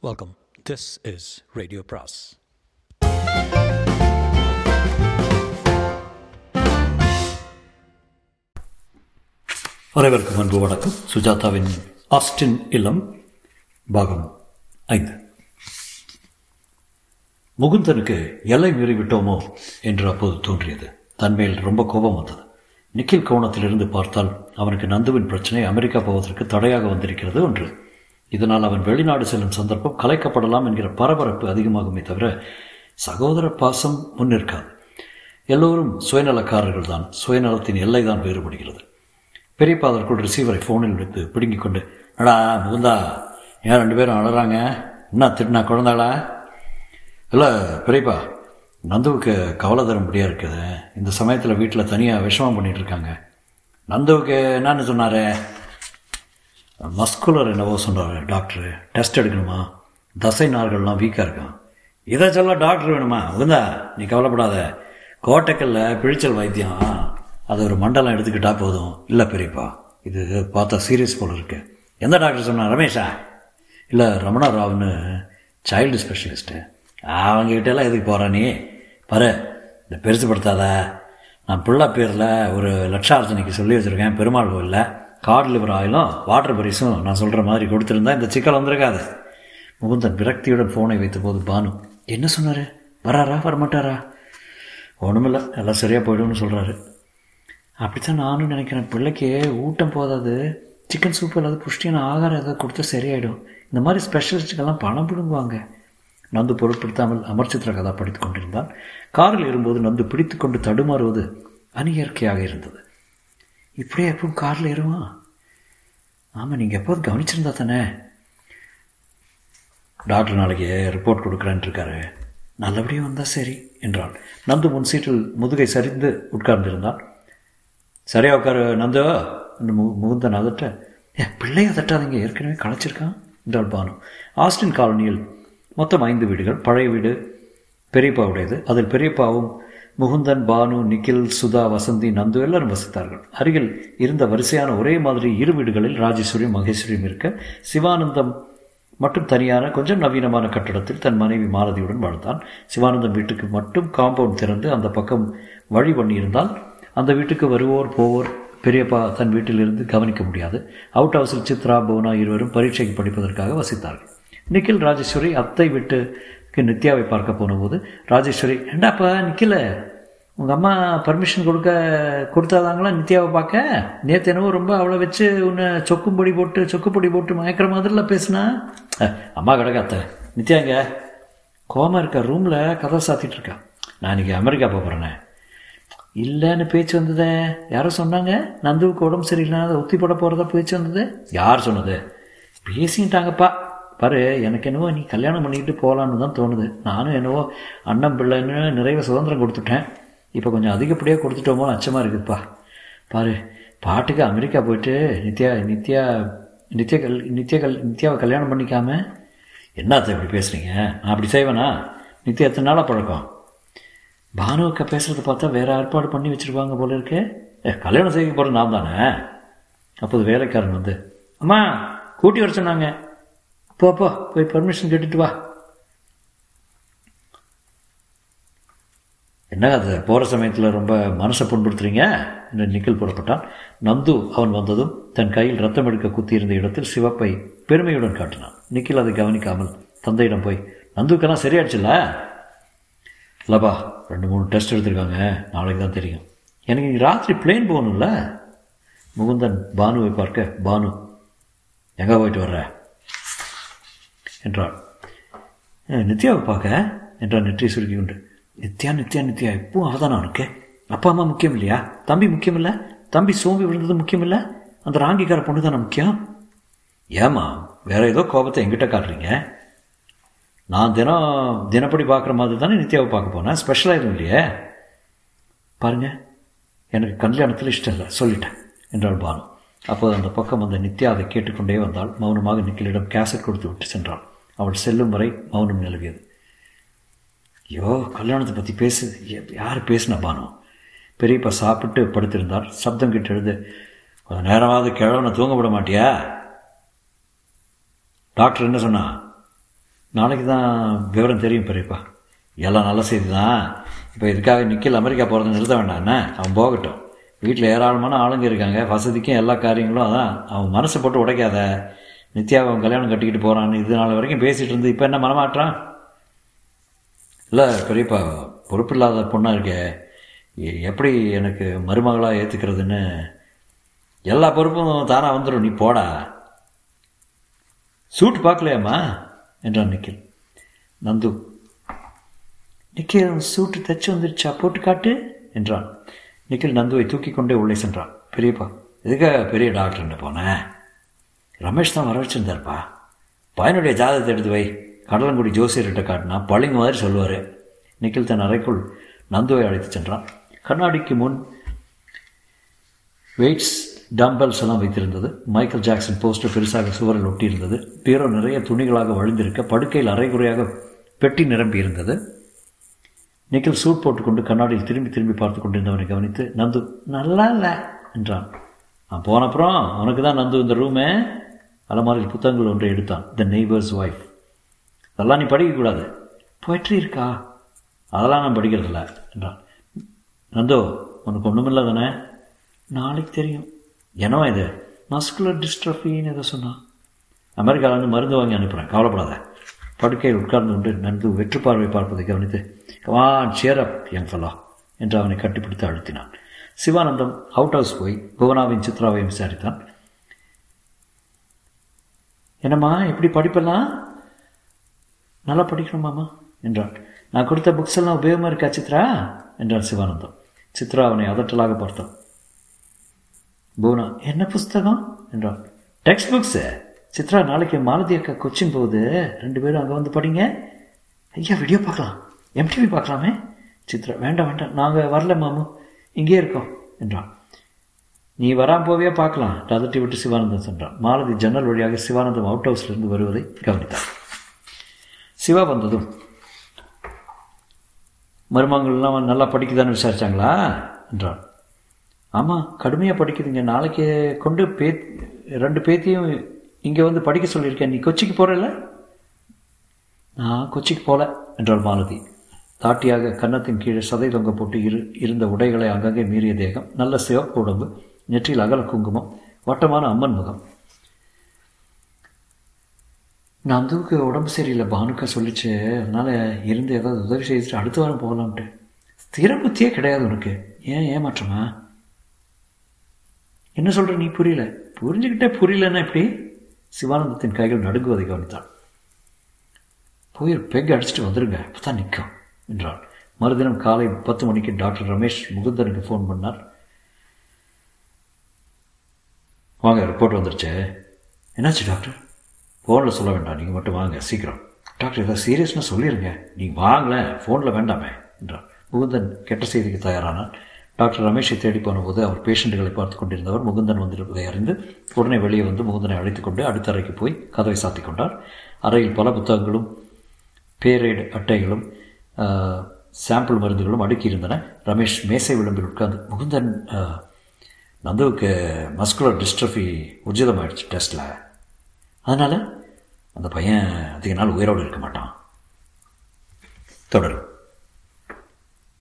Welcome this is radio பிராஸ் அனைவருக்கும் அன்பு வணக்கம். சுஜாதாவின் ஆஸ்டின் இல்லம் பாகம் ஐந்து. முகுந்தனுக்கு எல்லை மீறிவிட்டோமோ என்று அப்போது தோன்றியது. தன்மேல் ரொம்ப கோபம் வந்தது. நிக்கில் கோணத்திலிருந்து பார்த்தால் அவனுக்கு நந்துவின் பிரச்சனை அமெரிக்கா போவதற்கு தடையாக வந்திருக்கிறது ஒன்று. இதனால் அவன் வெளிநாடு செல்லும் சந்தர்ப்பம் கலைக்கப்படலாம் என்கிற பரபரப்பு அதிகமாகுமே தவிர சகோதர பாசம் முன்னிற்காது. எல்லோரும் சுயநலக்காரர்கள் தான் சுயநலத்தின் எல்லை தான் வேறுபடுகிறது. பெரியப்பா அதற்குள் ரிசீவரை ஃபோனில் வைத்து பிடுங்கிக் கொண்டு அடா முகுந்தா ஏன் ரெண்டு பேரும் அழறாங்க என்ன திட்டினா குழந்தாளா இல்லை பெரியப்பா நந்துவுக்கு கவலை தரும்படியாக இருக்குது. இந்த சமயத்தில் வீட்டில் தனியாக விஷமம் பண்ணிகிட்டு இருக்காங்க. நந்துவுக்கு என்னன்னு சொன்னாரே? மஸ்குலர் என்னவோ சொன்னார் டாக்டரு டெஸ்ட் எடுக்கணுமா? தசை நார்கள்லாம் வீக்காக இருக்கான் இதை சொல்ல டாக்டர் வேணுமா? உகுந்தா நீ கவலைப்படாத. கோட்டைக்கல்ல பிழிச்சல் வைத்தியம். அது ஒரு மண்டலம் எடுத்துக்கிட்டா போதும். இல்லை பெரியப்பா இது பார்த்தா சீரியஸ் போல் இருக்கு. எந்த டாக்டர் சொன்னா ரமேஷா? இல்லை ரமணா ராவ்னு சைல்டு ஸ்பெஷலிஸ்ட்டு அவங்ககிட்ட எல்லாம் எதுக்கு போகிற நீ? பாரு இந்த பெருசுப்படுத்தாத நான் பிள்ளை பேரில் ஒரு லட்சார்த்தனைக்கு சொல்லி வச்சுருக்கேன். பெருமாள் கோயிலில். கார் லிவர் ஆயிலும் வாட்டர் பரிசும் நான் சொல்கிற மாதிரி கொடுத்துருந்தா இந்த சிக்கல் வந்திருக்காது. முகுந்தன் விரக்தியுடன் ஃபோனை வைத்த போது பானு என்ன சொன்னார்? வராரா வரமாட்டாரா? ஒன்றுமில்ல எல்லாம் சரியாக போய்டும்னு சொல்கிறாரு அப்படித்தான் நானும் நினைக்கிறேன் பிள்ளைக்கு ஊட்டம் போதாது சிக்கன் சூப் இல்லாத புஷ்டியான ஆகாரம் ஏதாவது கொடுத்தா சரியாயிடும். இந்த மாதிரி ஸ்பெஷலிஸ்ட்டுக்கெல்லாம் பணம் பிடுங்குவாங்க. நந்து பொருட்படுத்தாமல் அமர்ச்சித்திர கதா படித்து கொண்டிருந்தான். காரில் இருந்தபோது நந்து பிடித்து கொண்டு தடுமாறுவது அனியற்கையாக இருந்தது. இப்படியே எப்பவும் காரில் ஏறுவான். ஆமாம் நீங்கள் எப்போது கவனிச்சிருந்தா தானே? டாக்டர் நாளைக்கு ரிப்போர்ட் கொடுக்குறேன்னு இருக்காரு. நல்லபடியாக வந்தால் சரி என்றாள். நந்து முன் சீட்டில் முதுகை சரிந்து உட்கார்ந்திருந்தான். சரியா உட்காரு நந்து. என்று மு முகுந்தன் அதட்ட என் பிள்ளையை தட்டாதீங்க ஏற்கனவே களைச்சிருக்கான் என்றாள் பானு. ஆஸ்டின் காலனியில் மொத்தம் ஐந்து வீடுகள் பழைய வீடு பெரியப்பாவுடையது. அதில் பெரியப்பாவும் முகுந்தன் பானு நிக்கில் சுதா வசந்தி நந்து எல்லாரும் வசித்தார்கள். அருகில் இருந்த வரிசையான ஒரே மாதிரி இரு வீடுகளில் ராஜேஸ்வரியும் மகேஸ்வரியும் இருக்க சிவானந்தம் மட்டும் தனியான கொஞ்சம் நவீனமான கட்டடத்தில் தன் மனைவி மாலதியுடன் வாழ்ந்தான். சிவானந்தம் வீட்டுக்கு மட்டும் காம்பவுண்ட் திறந்து அந்த பக்கம் வழி பண்ணியிருந்தால் அந்த வீட்டுக்கு வருவோர் போவோர் பெரியப்பா தன் வீட்டிலிருந்து கவனிக்க முடியாது. அவுட் ஹவுஸில் சித்ரா புவனா இருவரும் பரீட்சைக்கு படிப்பதற்காக வசித்தார்கள். நிக்கில் ராஜேஸ்வரி அத்தை விட்டு நித்யாவை பார்க்க போனபோது ராஜேஸ்வரி ஏண்டாப்பா நிற்கல உங்கள் அம்மா பர்மிஷன் கொடுக்க கொடுத்தாதாங்களா நித்யாவை பார்க்க? நேற்று என்னவோ ரொம்ப அவளை வச்சு உன்னை சொக்குப்பொடி போட்டு சொக்குப்பொடி போட்டு மயக்கிற மாதிரிலாம் பேசுனா? அம்மா கிடக்காத்த நித்யாங்க கோமா இருக்க? ரூமில் கதை சாத்திட்டு இருக்கா. நான் இன்னைக்கு அமெரிக்கா போகிறேனே இல்லைன்னு பேச்சு வந்ததே. யாரோ சொன்னாங்க? நந்துவுக்கு உடம்பு சரியில்லாத ஒத்தி போட போகிறதா பேச்சு வந்தது? யார் சொன்னது? பேசிட்டாங்கப்பா. பாரு எனக்கு என்னவோ நீ கல்யாணம் பண்ணிக்கிட்டு போகலான்னு தான் தோணுது. நானும் என்னவோ அண்ணன் பிள்ளைன்னு நிறைய சுதந்திரம் கொடுத்துட்டேன். இப்போ கொஞ்சம் அதிகப்படியாக கொடுத்துட்டோமோ அச்சமாக இருக்குதுப்பா. பாரு பாட்டுக்கு அமெரிக்கா போயிட்டு நித்யா நித்யா நித்யா கல் நித்யா கல் நித்யாவை கல்யாணம் பண்ணிக்காம என்னத்தை இப்படி பேசுகிறீங்க நான் அப்படி செய்வேனா? நித்யா எத்தனை நாளாக பழக்கம்? பானுவுக்கு பேசுகிறத பார்த்தா வேறு ஏற்பாடு பண்ணி வச்சுருப்பாங்க போல இருக்கு. ஏ கல்யாணம் செய்ய போகிற நான் தானே அப்போது வேலைக்காரன் வந்து அம்மா கூட்டி வர சொன்னாங்க. போப்போ போய் பர்மிஷன் கேட்டுட்டு வா. என்ன அது போகிற சமயத்தில் ரொம்ப மனசை புண்படுத்துறீங்க? என்று நிக்கில் புறப்பட்டான். நந்து அவன் வந்ததும் தன் கையில் ரத்தம் எடுக்க குத்தியிருந்த இடத்தில் சிவப்பை பெருமையுடன் காட்டினான். நிக்கில் அதை கவனிக்காமல் தந்தையிடம் போய் நந்துக்கெல்லாம் சரியாயிடுச்சுல்ல? இல்லைப்பா ரெண்டு மூணு டெஸ்ட் எடுத்திருக்காங்க. நாளைக்கு தான் தெரியும். எனக்கு இங்கே ராத்திரி பிளேன் போகணும்ல? முகுந்தன் பானுவை பார்க்க. பானு எங்கே போயிட்டு வர்ற? என்றாள். நித்யாவை பார்க்க? என்றான் நெற்றி சுருக்கி கொண்டு. நித்யா நித்யா நித்யா இப்பவும் அவதானா உனக்கு? அப்பா அம்மா முக்கியம் இல்லையா? தம்பி முக்கியம் இல்லை? தம்பி சோம்பி விழுந்தது முக்கியம் இல்லை? அந்த ராங்கிக்கார பொண்ணு தானே முக்கியம்? ஏமா வேற ஏதோ கோபத்தை எங்கிட்ட காட்டுறீங்க? நான் தினம் தினப்படி பார்க்குற மாதிரி தானே நித்யாவை பார்க்க போனேன். ஸ்பெஷலாக எதுவும் இல்லையே? பாருங்க எனக்கு கல்யாணத்தில் இஷ்டம் இல்லை. சொல்லிட்டேன் என்றாள் பானு. அப்போது அந்த பக்கம் வந்த நித்யா அதை கேட்டுக்கொண்டே வந்தாள். மௌனமாக நிக்கிலிடம் கேசட் கொடுத்து விட்டு சென்றாள். அவள் செல்லும் வரை மௌனம் நிலவியது. ஐயோ கல்யாணத்தை பற்றி பேசு. யார் பேசினா பானோ? பெரியப்பா சாப்பிட்டு படுத்திருந்தார். சப்தம் கிட்ட எழுது கொஞ்சம் நேரமாவது கிழவனை தூங்க விட மாட்டியா? டாக்டர் என்ன சொன்னா? நாளைக்கு தான் விவரம் தெரியும் பெரியப்பா. எல்லாம் நல்ல செய்தி தான். இப்போ இதுக்காக நிக்கில் அமெரிக்கா போகிறத நிறுத்த வேண்டாம். அவன் போகட்டும். வீட்டில் ஏராளமான ஆளுங்க இருக்காங்க. வசதிக்கும் எல்லா காரியங்களும் அதான். அவன் மனசை போட்டு உடைக்காத. நித்யாவை அவன் கல்யாணம் கட்டிக்கிட்டு போகிறான்னு இது நாள் வரைக்கும் பேசிகிட்டு இருந்து இப்போ என்ன மனமாற்றான் இல்லை பெரியப்பா பொறுப்பு இல்லாத பொண்ணாக இருக்கே எப்படி எனக்கு மருமகளாக ஏற்றுக்கிறதுன்னு எல்லா பொறுப்பும் தானாக வந்துடும் நீ போடா. சூட் பார்க்கலையாம்மா என்றான் நிக்கில். நந்து. நிக்கில் சூட்டு தைச்சு வந்துருச்சா? போட்டு காட்டு என்றான். நிக்கில் நந்துவை தூக்கி கொண்டே உள்ளே சென்றான். பெரியப்பா எதுக்காக பெரிய டாக்டர்னு போனேன் ரமேஷ் தான் வர பையனுடைய ஜாதகத்தை எடுத்து வை. கடலங்குடி ஜோசியர்கிட்ட காட்டினா பளிங்கு மாதிரி சொல்லுவார். நிக்கில் தன் அறைக்குள் நந்துவை அழைத்து சென்றான். கண்ணாடிக்கு முன் வெயிட்ஸ் டம்பல்ஸ் எல்லாம் வைத்திருந்தது. மைக்கேல் ஜாக்சன் போஸ்டர் பெருசாக சுவரில் ஒட்டியிருந்தது. பீரோ நிறைய துணிகளாக வழிந்திருக்க படுக்கையில் அரைகுறையாக பெட்டி நிரம்பி இருந்தது நிக்கில் சூட் போட்டுக்கொண்டு கண்ணாடியில் திரும்பி திரும்பி பார்த்து கொண்டிருந்தவனை கவனித்து நந்து நல்லா இல்லை என்றான். நான் போன அப்புறம் உனக்கு தான் நந்து இந்த ரூமே அலமாரியில் புத்தகங்கள் ஒன்றை எடுத்தான். த நெய்பர்ஸ் ஒய்ஃப் அதெல்லாம் நீ படிக்கக்கூடாது போய்ட்ரி இருக்கா? அதெல்லாம் நான் படிக்கிறதில்ல என்றான். நந்தோ உனக்கு ஒன்றுமில்ல தானே? நாளைக்கு தெரியும். என்னவா இது? மஸ்குலர் டிஸ்ட்ரஃபின்னு எதை சொன்னான். அமெரிக்காவிலேருந்து மருந்து வாங்கி அனுப்புகிறேன் கவலைப்படாத. படுக்கையில் உட்கார்ந்து கொண்டு நன்கு வெற்று பார்வை பார்ப்பதை கவனித்து கமான் சேரப் என் யங் என்று அவனை கட்டிப்பிடித்து அழுத்தினான். சிவானந்தம் அவுட் ஹவுஸ் போய் புவனாவின் சித்ராவையும் விசாரித்தான். என்னம்மா எப்படி படிப்பெல்லாம்? நல்லா படிக்கணுமாம்மா என்றான். நான் கொடுத்த புக்ஸ் எல்லாம் உபயோகமாக இருக்கா சித்ரா? என்றான் சிவானந்தம். சித்ரா அவனை அதட்டலாக பார்த்தான். புவனா என்ன புஸ்தகம்? என்றான். டெக்ஸ்ட் புக்ஸு சித்ரா நாளைக்கு மாலதி அக்கா கொச்சின் போகுது. ரெண்டு பேரும் அங்கே வந்து படிங்க. ஐயா வீடியோ பார்க்கலாம். எம்டிவி பார்க்கலாமே? சித்ரா வேண்டாம் வேண்டாம். நாங்கள் வரல மாமு. இங்கேயே இருக்கோம் என்றான். நீ வராம போவே பார்க்கலாம். அதட்டி விட்டு சிவானந்தம் சென்றான். மாலதி ஜன்னல் வழியாக சிவானந்தம் அவுட் ஹவுஸ்லேருந்து வருவதை கவனித்தான் சிவா வந்ததும் மருமங்கள்லாம் நல்லா படிக்குதான்னு விசாரிச்சாங்களா? என்றான். ஆமாம் கடுமையாக படிக்குதுங்க. நாளைக்கு கொண்டு பே ரெண்டு பேத்தியும் இங்கே வந்து படிக்க சொல்லியிருக்கேன். நீ கொச்சிக்கு போகிறல்ல நான் கொச்சிக்கு போகல என்றாள் மாலதி. தாட்டியாக கன்னத்தின் கீழே சதை தொங்க போட்டு இரு இருந்த உடைகளை அங்கங்கே மீறிய தேகம் நல்ல சிவப்பு உடம்பு நெற்றியில் அகல குங்குமம் வட்டமான அம்மன் முகம். நான் அந்துவுக்கு உடம்பு சரியில்லை பானுக்கா சொல்லிச்சு. அதனால் இருந்து ஏதாவது உதவி செய்துட்டு அடுத்த வாரம் போகலான்ட்டு ஸ்திர புத்தியே கிடையாது உனக்கு. ஏன் ஏமாற்றமா? என்ன சொல்கிற நீ புரியல? புரிஞ்சுக்கிட்டே புரியலன்னா எப்படி? சிவானந்தத்தின் கைகள் நடுங்குவதை கவனித்தாள் போய் ஒரு பெக் அடிச்சுட்டு வந்துடுங்க அப்போ தான் நிற்கும் என்றான். மறுதினம் காலை பத்து மணிக்கு டாக்டர் ரமேஷ் முகுந்தனுக்கு ஃபோன் பண்ணார். வாங்க ரிப்போர்ட் வந்துருச்சு. என்னாச்சு டாக்டர்? ஃபோனில் சொல்ல வேண்டாம் நீங்கள் மட்டும் வாங்க சீக்கிரம். டாக்டர் ஏதாவது சீரியஸ்னு சொல்லிடுங்க நீங்கள் வாங்கலேன் ஃபோனில் வேண்டாமே என்றார் முகுந்தன் கெட்ட செய்திக்கு தயாரானான். டாக்டர் ரமேஷை தேடி போனபோது அவர் பேஷண்ட்டுகளை பார்த்து கொண்டிருந்தவர் முகுந்தன் வந்திருப்பதை அறிந்து உடனே வெளியே வந்து முகுந்தனை அழைத்து கொண்டு அடுத்த அறைக்கு போய் கதவை சாத்தி கொண்டார். அறையில் பல புத்தகங்களும் பேரேடு அட்டைகளும் சாம்பிள் மருந்துகளும் அடுக்கி இருந்தன ரமேஷ் மேசை விளிம்பில் உட்கார்ந்து முகுந்தன் நந்துவுக்கு மஸ்குலர் டிஸ்ட்ரஃபி உர்ஜிதமாயிடுச்சு டெஸ்ட்டில் அதனால் அந்த பையன் அதிக நாள் உயிரோடு இருக்க மாட்டான். தொடரும்.